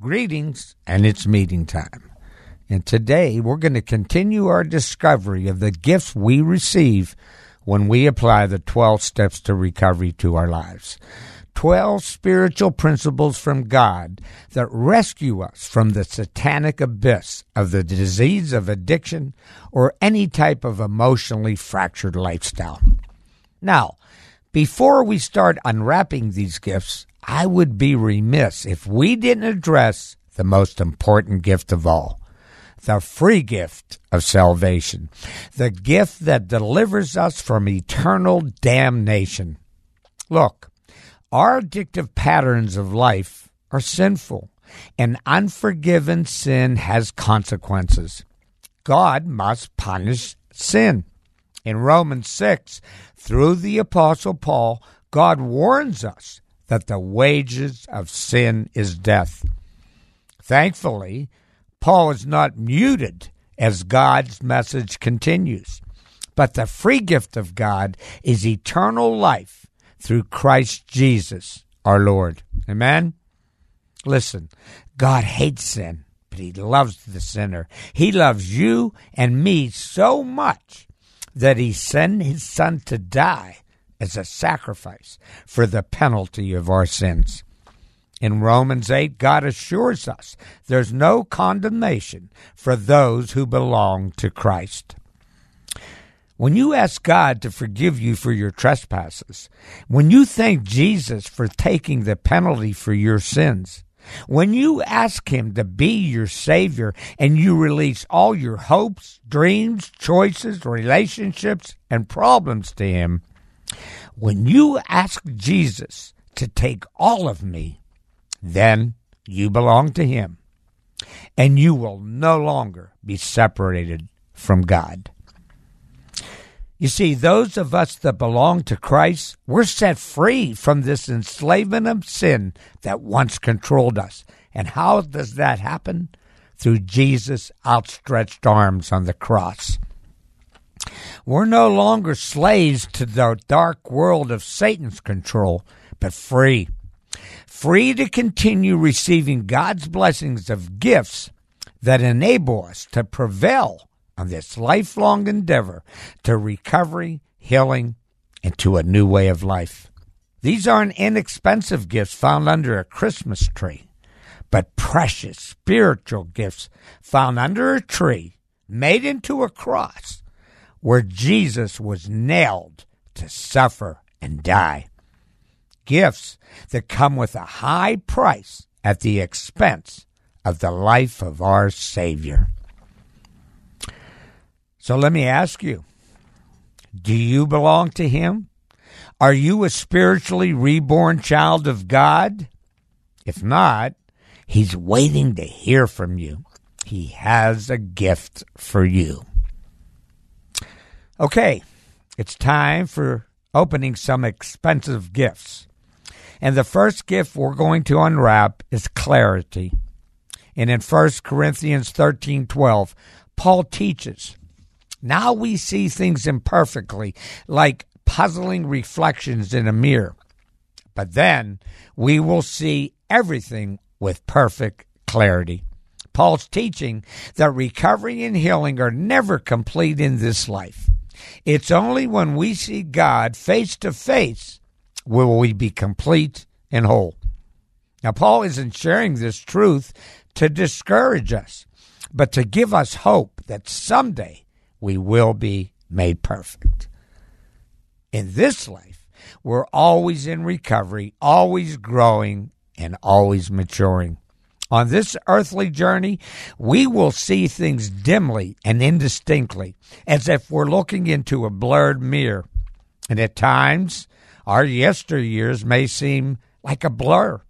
Greetings, and it's meeting time. And today we're going to continue our discovery of the gifts we receive when we apply the 12 steps to recovery to our lives. 12 spiritual principles from God that rescue us from the satanic abyss of the disease of addiction or any type of emotionally fractured lifestyle. Now, before we start unwrapping these gifts, I would be remiss if we didn't address the most important gift of all the free gift of salvation, the gift that delivers us from eternal damnation. Look, our addictive patterns of life are sinful, and unforgiven sin has consequences. God must punish sin. In Romans 6, through the Apostle Paul, God warns us that the wages of sin is death. Thankfully, Paul is not muted as God's message continues. But the free gift of God is eternal life through Christ Jesus our Lord. Amen? Listen, God hates sin, but He loves the sinner. He loves you and me so much that He sent His Son to die as a sacrifice for the penalty of our sins. In Romans 8, God assures us there's no condemnation for those who belong to Christ. When you ask God to forgive you for your trespasses, when you thank Jesus for taking the penalty for your sins, when you ask Him to be your Savior and you release all your hopes, dreams, choices, relationships, and problems to Him, when you ask Jesus to take all of me, then you belong to Him, and you will no longer be separated from God. You see, those of us that belong to Christ, we're set free from this enslavement of sin that once controlled us. And how does that happen? Through Jesus' outstretched arms on the cross. We're no longer slaves to the dark world of Satan's control, but free. Free to continue receiving God's blessings of gifts that enable us to prevail on this lifelong endeavor to recovery, healing, and to a new way of life. These aren't inexpensive gifts found under a Christmas tree, but precious spiritual gifts found under a tree made into a cross where Jesus was nailed to suffer and die. Gifts that come with a high price at the expense of the life of our Savior. So let me ask you do you belong to Him? Are you a spiritually reborn child of God? If not, He's waiting to hear from you. He has a gift for you. Okay, it's time for opening some expensive gifts. And the first gift we're going to unwrap is clarity. And in 1 Corinthians 13 12, Paul teaches now we see things imperfectly, like puzzling reflections in a mirror. But then we will see everything with perfect clarity. Paul's teaching that recovery and healing are never complete in this life. It's only when we see God face to face will we be complete and whole. Now, Paul isn't sharing this truth to discourage us, but to give us hope that someday we will be made perfect. In this life, we're always in recovery, always growing, and always maturing. On this earthly journey, we will see things dimly and indistinctly, as if we're looking into a blurred mirror. And at times, our yesteryears may seem like a blur,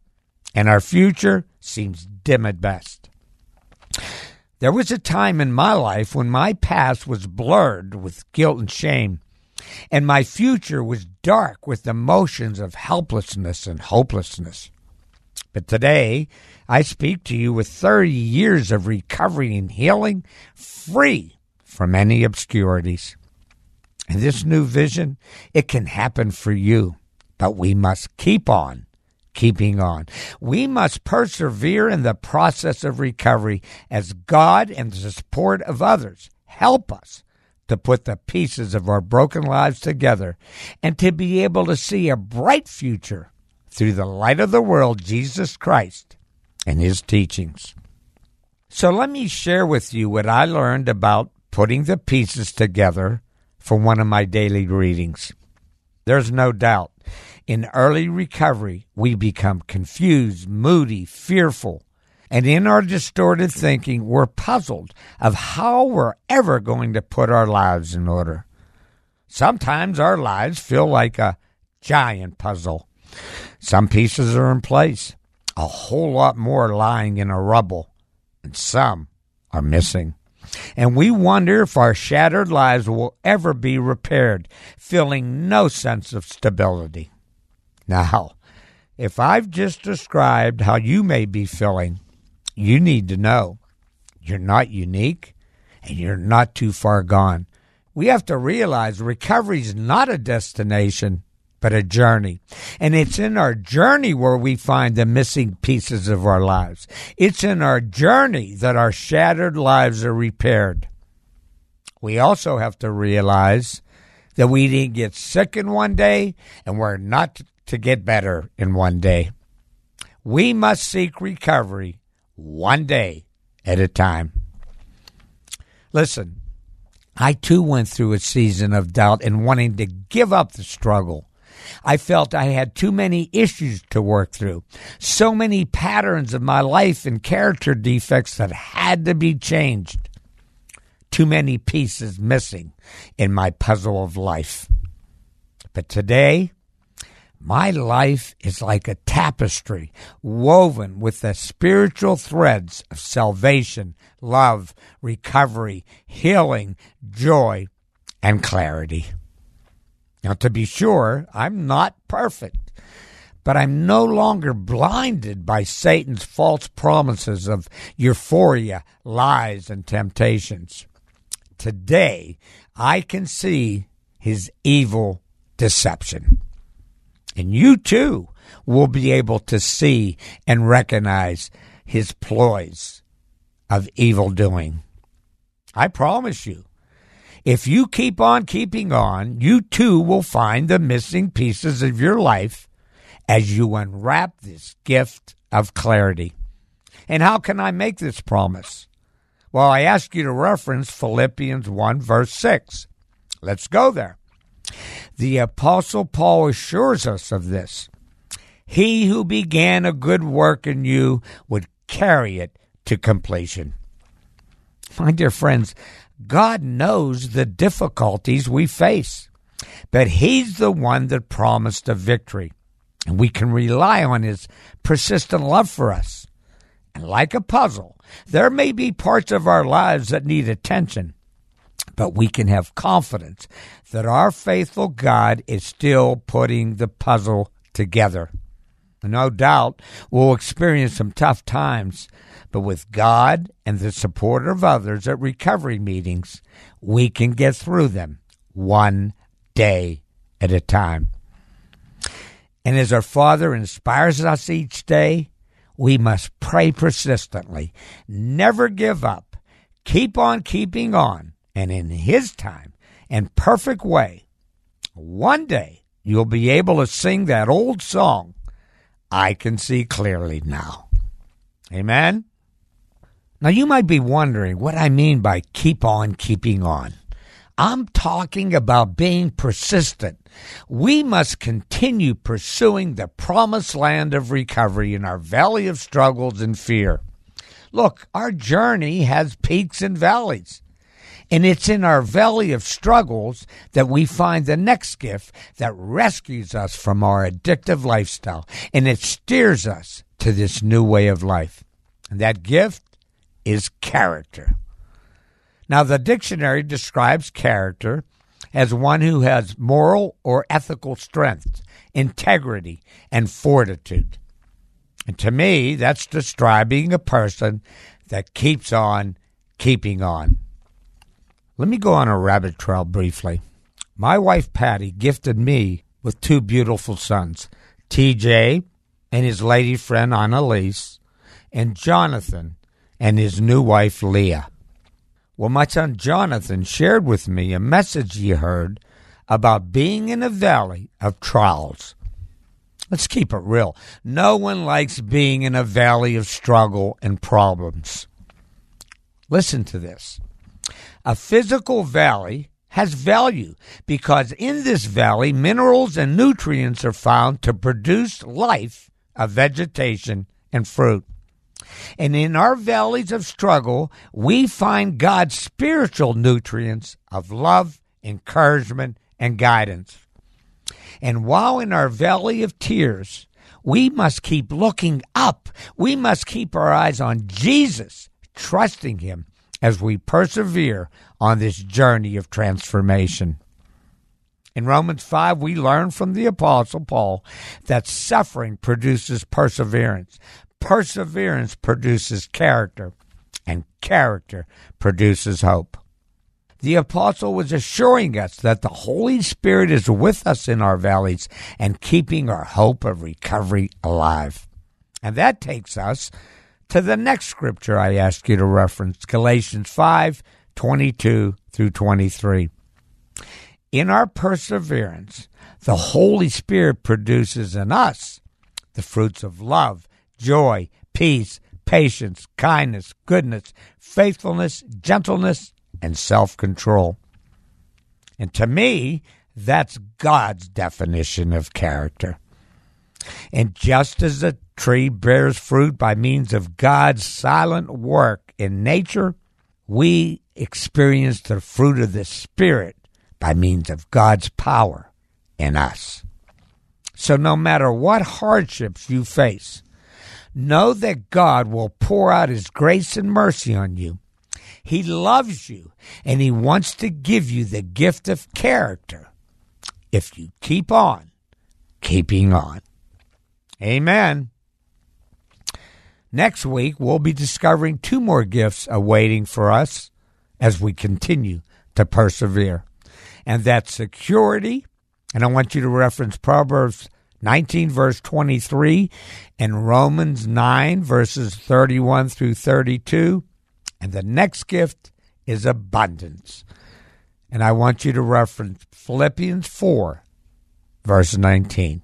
and our future seems dim at best. There was a time in my life when my past was blurred with guilt and shame, and my future was dark with emotions of helplessness and hopelessness. But today, I speak to you with 30 years of recovery and healing, free from any obscurities. And this new vision, it can happen for you, but we must keep on keeping on. We must persevere in the process of recovery as God and the support of others help us to put the pieces of our broken lives together and to be able to see a bright future through the light of the world, Jesus Christ, and his teachings. So let me share with you what I learned about putting the pieces together for one of my daily readings. There's no doubt in early recovery, we become confused, moody, fearful, and in our distorted thinking, we're puzzled of how we're ever going to put our lives in order. Sometimes our lives feel like a giant puzzle. Some pieces are in place, a whole lot more lying in a rubble, and some are missing. And we wonder if our shattered lives will ever be repaired, feeling no sense of stability. Now, if I've just described how you may be feeling, you need to know you're not unique and you're not too far gone. We have to realize recovery is not a destination, but a journey. And it's in our journey where we find the missing pieces of our lives. It's in our journey that our shattered lives are repaired. We also have to realize that we didn't get sick in one day and we're not to get better in one day. We must seek recovery one day at a time. Listen, I too went through a season of doubt and wanting to give up the struggle. I felt I had too many issues to work through, so many patterns of my life and character defects that had to be changed. Too many pieces missing in my puzzle of life. But today, my life is like a tapestry woven with the spiritual threads of salvation, love, recovery, healing, joy, and clarity. Now, to be sure, I'm not perfect, but I'm no longer blinded by Satan's false promises of euphoria, lies, and temptations. Today, I can see his evil deception. And you too will be able to see and recognize his ploys of evil doing. I promise you, if you keep on keeping on, you too will find the missing pieces of your life as you unwrap this gift of clarity. And how can I make this promise? Well, I ask you to reference Philippians 1, verse 6. Let's go there. The Apostle Paul assures us of this. He who began a good work in you would carry it to completion. My dear friends, God knows the difficulties we face, but He's the one that promised a victory, and we can rely on His persistent love for us. And like a puzzle, there may be parts of our lives that need attention, but we can have confidence that our faithful God is still putting the puzzle together. No doubt we'll experience some tough times, but with God and the support of others at recovery meetings, we can get through them one day at a time. And as our Father inspires us each day, we must pray persistently, never give up, keep on keeping on, and in His time and perfect way, one day you'll be able to sing that old song, I Can See Clearly Now. Amen? Now, you might be wondering what I mean by keep on keeping on. I'm talking about being persistent. We must continue pursuing the promised land of recovery in our valley of struggles and fear. Look, our journey has peaks and valleys. And it's in our valley of struggles that we find the next gift that rescues us from our addictive lifestyle and it steers us to this new way of life. And that gift is character. Now, the dictionary describes character as one who has moral or ethical strength, integrity, and fortitude. And to me, that's describing a person that keeps on keeping on. Let me go on a rabbit trail briefly. My wife Patty gifted me with two beautiful sons, TJ and his lady friend Annalise, and Jonathan and his new wife Leah. Well, my son Jonathan shared with me a message he heard about being in a valley of trials. Let's keep it real. No one likes being in a valley of struggle and problems. Listen to this. A physical valley has value because in this valley, minerals and nutrients are found to produce life of vegetation and fruit. And in our valleys of struggle, we find God's spiritual nutrients of love, encouragement, and guidance. And while in our valley of tears, we must keep looking up. We must keep our eyes on Jesus, trusting Him as we persevere on this journey of transformation. In Romans 5, we learn from the Apostle Paul that suffering produces perseverance, perseverance produces character, and character produces hope. The apostle was assuring us that the Holy Spirit is with us in our valleys and keeping our hope of recovery alive. And that takes us to the next scripture I ask you to reference Galatians 5 22 through 23. In our perseverance, the Holy Spirit produces in us the fruits of love, joy, peace, patience, kindness, goodness, faithfulness, gentleness, and self control. And to me, that's God's definition of character. And just as a tree bears fruit by means of God's silent work in nature, we experience the fruit of the Spirit by means of God's power in us. So, no matter what hardships you face, know that God will pour out His grace and mercy on you. He loves you and He wants to give you the gift of character if you keep on keeping on. Amen. Next week, we'll be discovering two more gifts awaiting for us as we continue to persevere. And that's security. And I want you to reference Proverbs 19, verse 23, and Romans 9, verses 31 through 32. And the next gift is abundance. And I want you to reference Philippians 4, verse 19.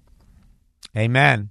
Amen.